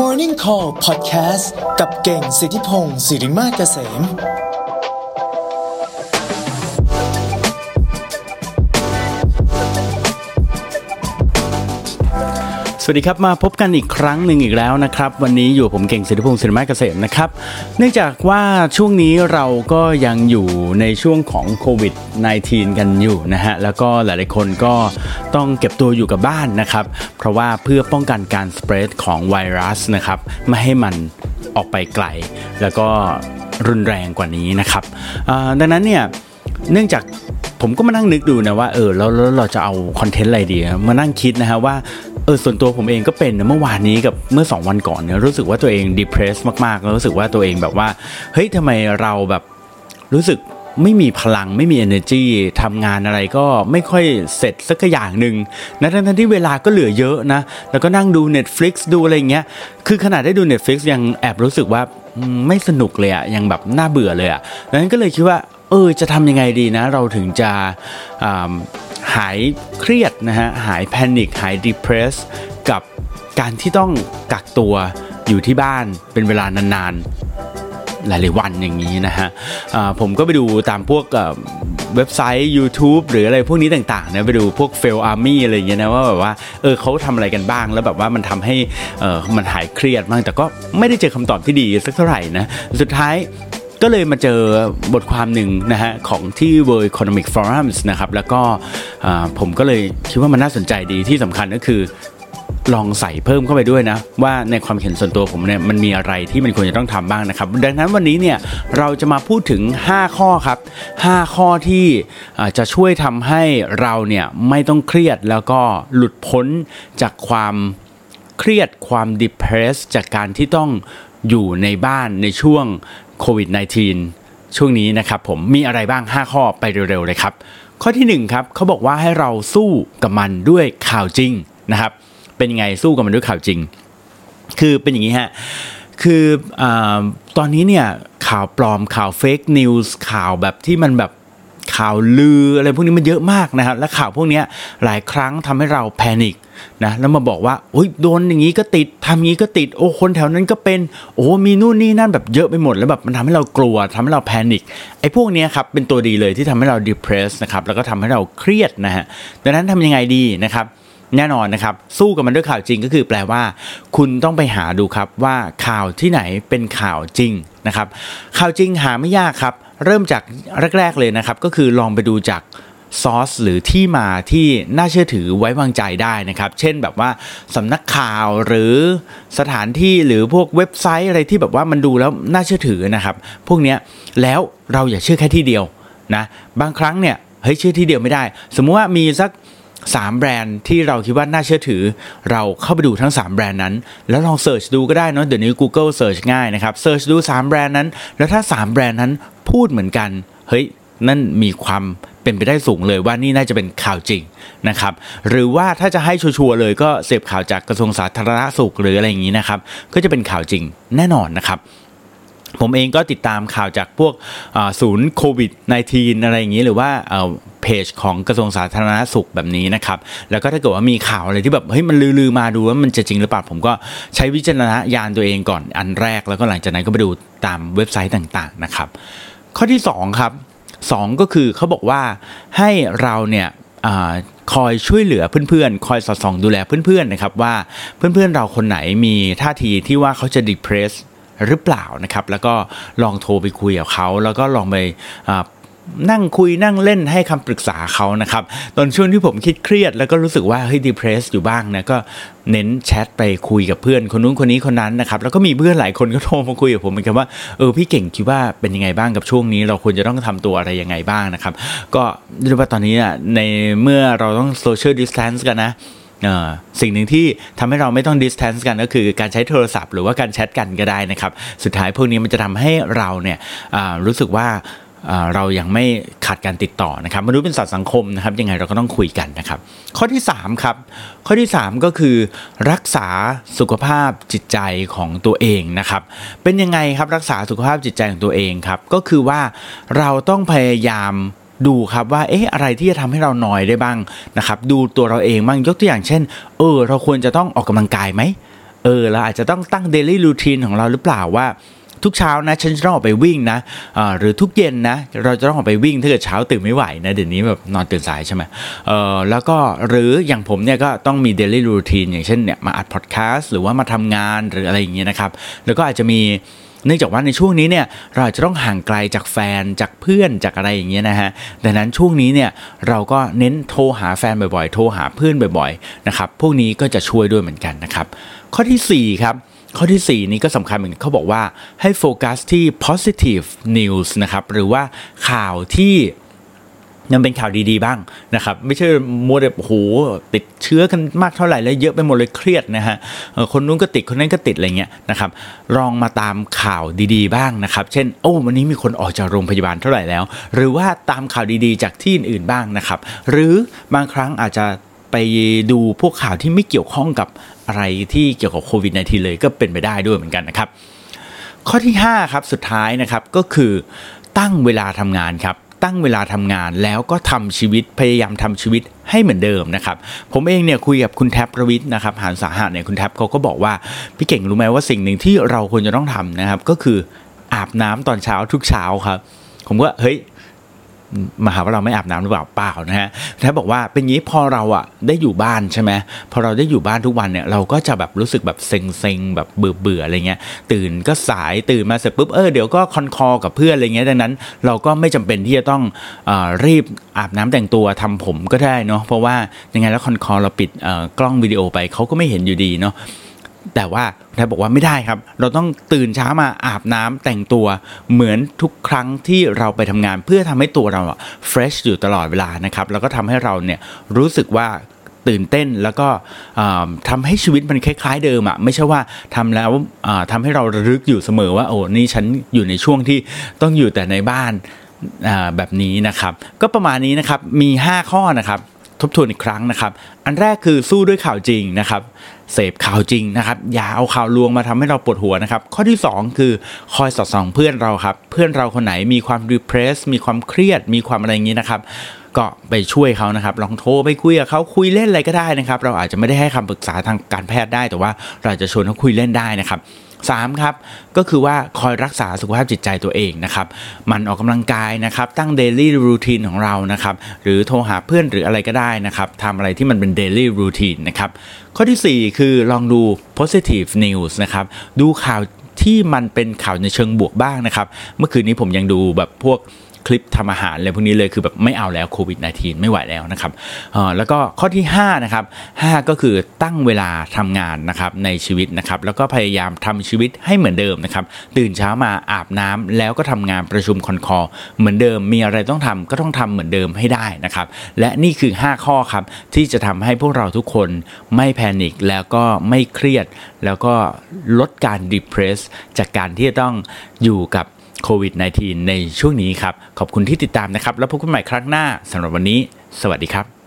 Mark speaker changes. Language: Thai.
Speaker 1: Morning Call Podcast กับเก่งสิทธิพงศ์สิริมาเกษม
Speaker 2: วัสดีครับมาพบกันอีกครั้งหนึ่งอีกแล้วนะครับ วันนี้อยู่ผมเก่งสิทธิพงศ์สิริมาเกษมนะครับ เนื่องจากว่าช่วงนี้เราก็ยังอยู่ในช่วงของโควิด -19 กันอยู่นะฮะแล้วก็หลายๆคนก็ต้องเก็บตัวอยู่กับบ้านนะครับ เพราะว่าเพื่อป้องกันการสเปรดของไวรัสนะครับไม่ให้มันออกไปไกล แล้วก็รุนแรงกว่านี้นะครับดังนั้นเนี่ยเนื่องจากผมก็มานั่งนึกดูนะว่าเออแล้วเราจะเอาคอนเทนต์อะไรดีมานั่งคิดนะฮะว่า เออส่วนตัวผมเองก็เป็นเมื่อวานนี้กับเมื่อ 2 วันก่อนเนี่ยรู้สึกว่าตัวเองดีเพรสมากๆแล้วรู้สึกว่าตัวเองแบบว่าเฮ้ยทำไมเราแบบรู้สึกไม่มีพลังไม่มี energy ทำงานอะไรก็ไม่ค่อยเสร็จสักอย่างหนึ่งนะทั้งที่เวลาก็เหลือเยอะนะ แล้วก็นั่งดู Netflix ดูอะไรเงี้ย คือขนาดได้ดู Netflix ยังแอบรู้สึกว่าไม่สนุกเลยอะยังแบบน่าเบื่อเลยอะดังนั้นก็เลยคิดว่า เออจะทำยังไงดีนะ เราถึงจะ หายเครียดนะฮะหายแพนิคหายดีเพรสกับการที่ต้องกักตัวอยู่ที่บ้านเป็นเวลานานๆ หลายๆวันอย่างนี้นะฮะผมก็ไปดูตามพวกเว็บไซต์ YouTube หรืออะไรพวกนี้ต่างๆนะไปดูพวก fail army อะไรอย่างเงี้ยนะว่าแบบว่าเออเขาทำอะไรกันบ้าง แล้วแบบว่ามันทำให้เออมันหายเครียดบ้างแต่ก็ไม่ได้เจอคำตอบที่ดีสักเท่าไหร่นะสุดท้าย ก็เลยมาเจอบทความหนึ่งนะฮะของที่ World Economic Forums นะครับแล้วก็ผมก็เลยคิดว่ามันน่าสนใจดีที่สำคัญก็คือลองใส่เพิ่มเข้าไปด้วยนะ ว่าในความเห็นส่วนตัวผมเนี่ยมันมีอะไรที่มันควรจะต้องทำบ้างนะครับ ดังนั้นวันนี้เนี่ยเราจะมาพูดถึง 5 ข้อครับ 5 ข้อที่จะช่วยทำให้เราเนี่ยไม่ต้องเครียดแล้วก็หลุดพ้นจากความเครียดความ depressed จากการที่ต้องอยู่ในบ้านในช่วง โควิด -19 ช่วงนี้นะครับผมมีอะไรบ้าง 5 ข้อไปเร็วๆเลยครับ ข้อที่1ครับเขาบอกว่าให้เราสู้กับมันด้วยข่าวจริงนะครับ เป็นยังไงสู้กับมันด้วยข่าวจริง คือเป็นอย่างนี้ฮะคือตอนนี้เนี่ยข่าวปลอมข่าว fake news ข่าวแบบที่มันแบบ ข่าวลืออะไรพวกนี้มันเยอะมากนะครับ และข่าวพวกนี้หลายครั้งทำให้เรา panic นะแล้วมาบอกว่าโอ้ยโดนอย่างนี้ก็ติดทำอย่างนี้ก็ติดโอ้คนแถวนั้นก็เป็นโอ้มีนู่นนี่นั่นแบบเยอะไปหมดแล้วแบบมันทำให้เรากลัวทำให้เรา panicไอ้พวกนี้ครับเป็นตัวดีเลยที่ทำให้เรา depress นะครับแล้วก็ทำให้เราเครียดนะฮะดังนั้นทำยังไงดีนะครับแน่นอนนะครับ สู้กับมันด้วยข่าวจริงก็คือแปลว่า คุณต้องไปหาดูครับว่าข่าวที่ไหนเป็นข่าวจริงนะครับข่าวจริงหาไม่ยากครับ เริ่มจากแรก ๆเลยนะครับ ก็คือลองไปดูจากซอสหรือที่มาที่น่าเชื่อถือไว้วางใจได้นะครับ เช่นแบบว่าสำนักข่าวหรือสถานที่หรือพวกเว็บไซต์อะไรที่แบบว่ามันดูแล้วน่าเชื่อถือนะครับ พวกนี้แล้วเราอย่าเชื่อแค่ที่เดียวนะบางครั้งเนี่ยเฮ้ยเชื่อที่เดียวไม่ได้ สมมุติว่ามีสัก 3 แบรนด์ที่เราคิดว่าน่าเชื่อถือ เราเข้าไปดูทั้ง 3 แบรนด์นั้น แล้วลองเสิร์ชดูก็ได้นะเดี๋ยวนี้ Google Search ง่ายนะครับเสิร์ชดู 3 แบรนด์นั้น แล้วถ้า 3 แบรนด์นั้นพูดเหมือนกันเฮ้ยนั่นมีความเป็นไปได้สูงเลยว่านี่น่าจะเป็นข่าวจริงนะครับหรือว่าถ้าจะให้ชัวร์เลยก็เสพข่าวจากกระทรวงสาธารณสุขหรืออะไรอย่างนี้นะครับก็จะเป็นข่าวจริงแน่นอนนะครับ ผมเองก็ติดตามข่าวจากพวกศูนย์โควิด -19 อะไรอย่างนี้หรือว่าเพจของกระทรวงสาธารณสุขแบบนี้นะครับ แล้วก็ถ้าเกิดว่ามีข่าวอะไรที่แบบเฮ้ยมันลือๆมาดูว่ามันจะจริงหรือเปล่าผมก็ใช้วิจารณญาณตัวเองก่อนอันแรก แล้วก็หลังจากนั้นก็ไปดูตามเว็บไซต์ต่างๆนะครับ ข้อที่2ครับ2ก็คือเขาบอกว่าให้เราเนี่ยคอยช่วยเหลือเพื่อนๆ คอยสอดส่องดูแลเพื่อนๆนะครับว่าเพื่อนๆเราคนไหนมีท่าทีที่ว่าเขาจะ depress หรือเปล่านะครับ แล้วก็ลองโทรไปคุยกับเขา แล้วก็ลองไปนั่งคุยนั่งเล่นให้คำปรึกษาเขานะครับ ตอนช่วงที่ผมคิดเครียด แล้วก็รู้สึกว่าเฮ้ยดีเพรสอยู่บ้างนะก็เน้นแชทไปคุยกับเพื่อนคนนู้นคนนี้คนนั้นนะครับแล้วก็มีเพื่อนหลายคนก็โทรมาคุยกับผมเหมือนกันว่าเออพี่เก่งคิดว่าเป็นยังไงบ้างกับช่วงนี้ เราควรจะต้องทำตัวอะไรยังไงบ้างนะครับ ก็เรียว่าตอนนี้ในเมื่อเราต้อง social distance กันนะ สิ่งหนึ่งที่ทำให้เราไม่ต้อง distance กันก็คือการใช้โทรศัพท์หรือว่าการแชทกันก็ได้นะครับ สุดท้ายพวกนี้มันจะทำให้เราเนี่ยรู้สึกว่าเรายังไม่ขาดการติดต่อนะครับมนุษย์เป็นสัตว์สังคมนะครับ ยังไงเราก็ต้องคุยกันนะครับ ข้อที่3ครับข้อที่ 3 ก็คือ รักษาสุขภาพจิตใจของตัวเองนะครับ เป็นยังไงครับรักษาสุขภาพจิตใจของตัวเองครับ ก็คือว่าเราต้องพยายาม ดูครับว่าเอ๊ะอะไรที่จะทำให้เรานอยได้บ้างนะครับดูตัวเราเองบ้างยกตัวอย่างเช่นเออเราควรจะต้องออกกำลังกายไหมเออเราอาจจะต้องตั้ง daily routine ของเราหรือเปล่าว่าทุกเช้านะฉันจะต้องออกไปวิ่งนะหรือทุกเย็นนะเราจะต้องออกไปวิ่งถ้าเกิดเช้าตื่นไม่ไหวนะเดี๋ยวนี้แบบนอนตื่นสายใช่ไหมเออแล้วก็หรืออย่างผมเนี่ยก็ต้องมี daily routine อย่างเช่นเนี่ยมาอัดพอดแคสต์หรือว่ามาทำงานหรืออะไรอย่างเงี้ยนะครับแล้วก็อาจจะมี เนื่องจากว่าในช่วงนี้เนี่ยเราอาจจะต้องห่างไกลจากแฟนจากเพื่อนจากอะไรอย่างเงี้ยนะฮะดังนั้นช่วงนี้เนี่ยเราก็เน้นโทรหาแฟนบ่อยๆ โทรหาเพื่อนบ่อยๆนะครับพวกนี้ก็จะช่วยด้วยเหมือนกันนะครับ ข้อที่4ครับข้อที่ 4 นี้ก็สำคัญเหมือนเขาบอกว่าให้โฟกัสที่ positive news นะครับหรือว่าข่าวที่ ยังเป็นข่าวดีๆบ้างนะครับ ไม่ใช่มัวแต่โหติดเชื้อกันมากเท่าไหร่แล้วเยอะไปหมดเลยเครียดนะฮะคนนู้นก็ติดคนนั้นก็ติดอะไรเงี้ยนะครับลองมาตามข่าวดีๆบ้างนะครับ เช่นโอ้วันนี้มีคนออกจากโรงพยาบาลเท่าไหร่แล้ว หรือว่าตามข่าวดีๆ จากที่อื่นๆบ้างนะครับ หรือบางครั้งอาจจะไปดูพวกข่าวที่ไม่เกี่ยวข้องกับอะไรที่เกี่ยวกับโควิด -19 เลยก็เป็นไปได้ด้วยเหมือนกันนะครับ ข้อที่5ครับสุดท้ายนะครับก็คือตั้งเวลาทำงานครับ ตั้งเวลาทำงานแล้วก็ทำชีวิตพยายามทำชีวิตให้เหมือนเดิมนะครับ ผมเองเนี่ยคุยกับคุณแท็บประวิทย์นะครับหานสาหะเนี่ยคุณแท็บเขาก็บอกว่าพี่เก่งรู้ไหมว่าสิ่งหนึ่งที่เราควรจะต้องทำนะครับ ก็คืออาบน้ำตอนเช้าทุกเช้าครับ ผมก็เฮ้ย มาหาว่าเราไม่อาบน้ำหรือเปล่าเปล่านะฮะแท้บอกว่าเป็นงี้พอเราอะได้อยู่บ้านใช่ไหมพอเราได้อยู่บ้านทุกวันเนี่ยเราก็จะแบบรู้สึกแบบเซ็งเซ็งแบบเบื่อเบื่ออะไรเงี้ยตื่นก็สายตื่นมาเสร็จปุ๊บเออเดี๋ยวก็คอนคอกับเพื่อนอะไรเงี้ยดังนั้น เราก็ไม่จำเป็นที่จะต้องอรีบอาบน้ำแต่งตัวทำผมก็ได้เนาะเพราะว่ายังไงแล้วคอนคอเราปิดกล้องวิดีโอไปเขาก็ไม่เห็นอยู่ดีเนาะ แต่ว่าแทบบอกว่าไม่ได้ครับ เราต้องตื่นเช้ามาอาบน้ำแต่งตัวเหมือนทุกครั้งที่เราไปทำงาน เพื่อทำให้ตัวเราเฟรชอยู่ตลอดเวลานะครับ แล้วก็ทำให้เราเนี่ยรู้สึกว่าตื่นเต้นแล้วก็ทำให้ชีวิตมันคล้าย ๆ เดิมอะไม่ใช่ว่าทำแล้วทำให้เราระลึกอยู่เสมอว่าโอ้นี่ฉันอยู่ในช่วงที่ต้องอยู่แต่ในบ้านแบบนี้นะครับ ก็ประมาณนี้นะครับมี 5 ข้อนะครับ ทบทวนอีกครั้งนะครับ อันแรกคือสู้ด้วยข่าวจริงนะครับ เสพข่าวจริงนะครับ อย่าเอาข่าวลวงมาทำให้เราปวดหัวนะครับ ข้อที่ 2 คือคอยสอดส่องเพื่อนเราครับ เพื่อนเราคนไหนมีความรีเพรสมีความเครียด มีความอะไรอย่างนี้นะครับก็ไปช่วยเขานะครับ ลองโทรไปคุยกับเขาคุยเล่นอะไรก็ได้นะครับ เราอาจจะไม่ได้ให้คำปรึกษาทางการแพทย์ได้ แต่ว่าเราจะชวนเขาคุยเล่นได้นะครับ 3ครับก็คือว่าคอยรักษาสุขภาพจิตใจตัวเองนะครับมันออกกำลังกายนะครับ ตั้งเดลี่รูทีนของเรานะครับหรือโทรหาเพื่อนหรืออะไรก็ได้นะครับทำอะไรที่มันเป็นเดลี่รูทีนนะครับข้อที่ 4 คือลองดู positive news นะครับดูข่าวที่มันเป็นข่าวในเชิงบวกบ้างนะครับ เมื่อคืนนี้ผมยังดูแบบพวก คลิปทำอาหารอะไรพวกนี้เลยคือแบบไม่เอาแล้วโควิด -19 ไม่ไหวแล้วนะครับแล้วก็ข้อที่5นะครับ5ก็คือตั้งเวลาทำงานนะครับในชีวิตนะครับแล้วก็พยายามทำชีวิตให้เหมือนเดิมนะครับตื่นเช้ามาอาบน้ำแล้วก็ทำงานประชุมคอนคอเหมือนเดิมมีอะไรต้องทำก็ต้องทำเหมือนเดิมให้ได้นะครับและนี่คือ 5 ข้อครับที่จะทำให้พวกเราทุกคนไม่แพนิคแล้วก็ไม่เครียด แล้วก็ลดการดิเพรสจากการที่จะต้องอยู่กับ โควิด -19 ในช่วงนี้ครับ ขอบคุณที่ติดตามนะครับ แล้วพบกันใหม่ครั้งหน้าสำหรับวันนี้ สวัสดีครับ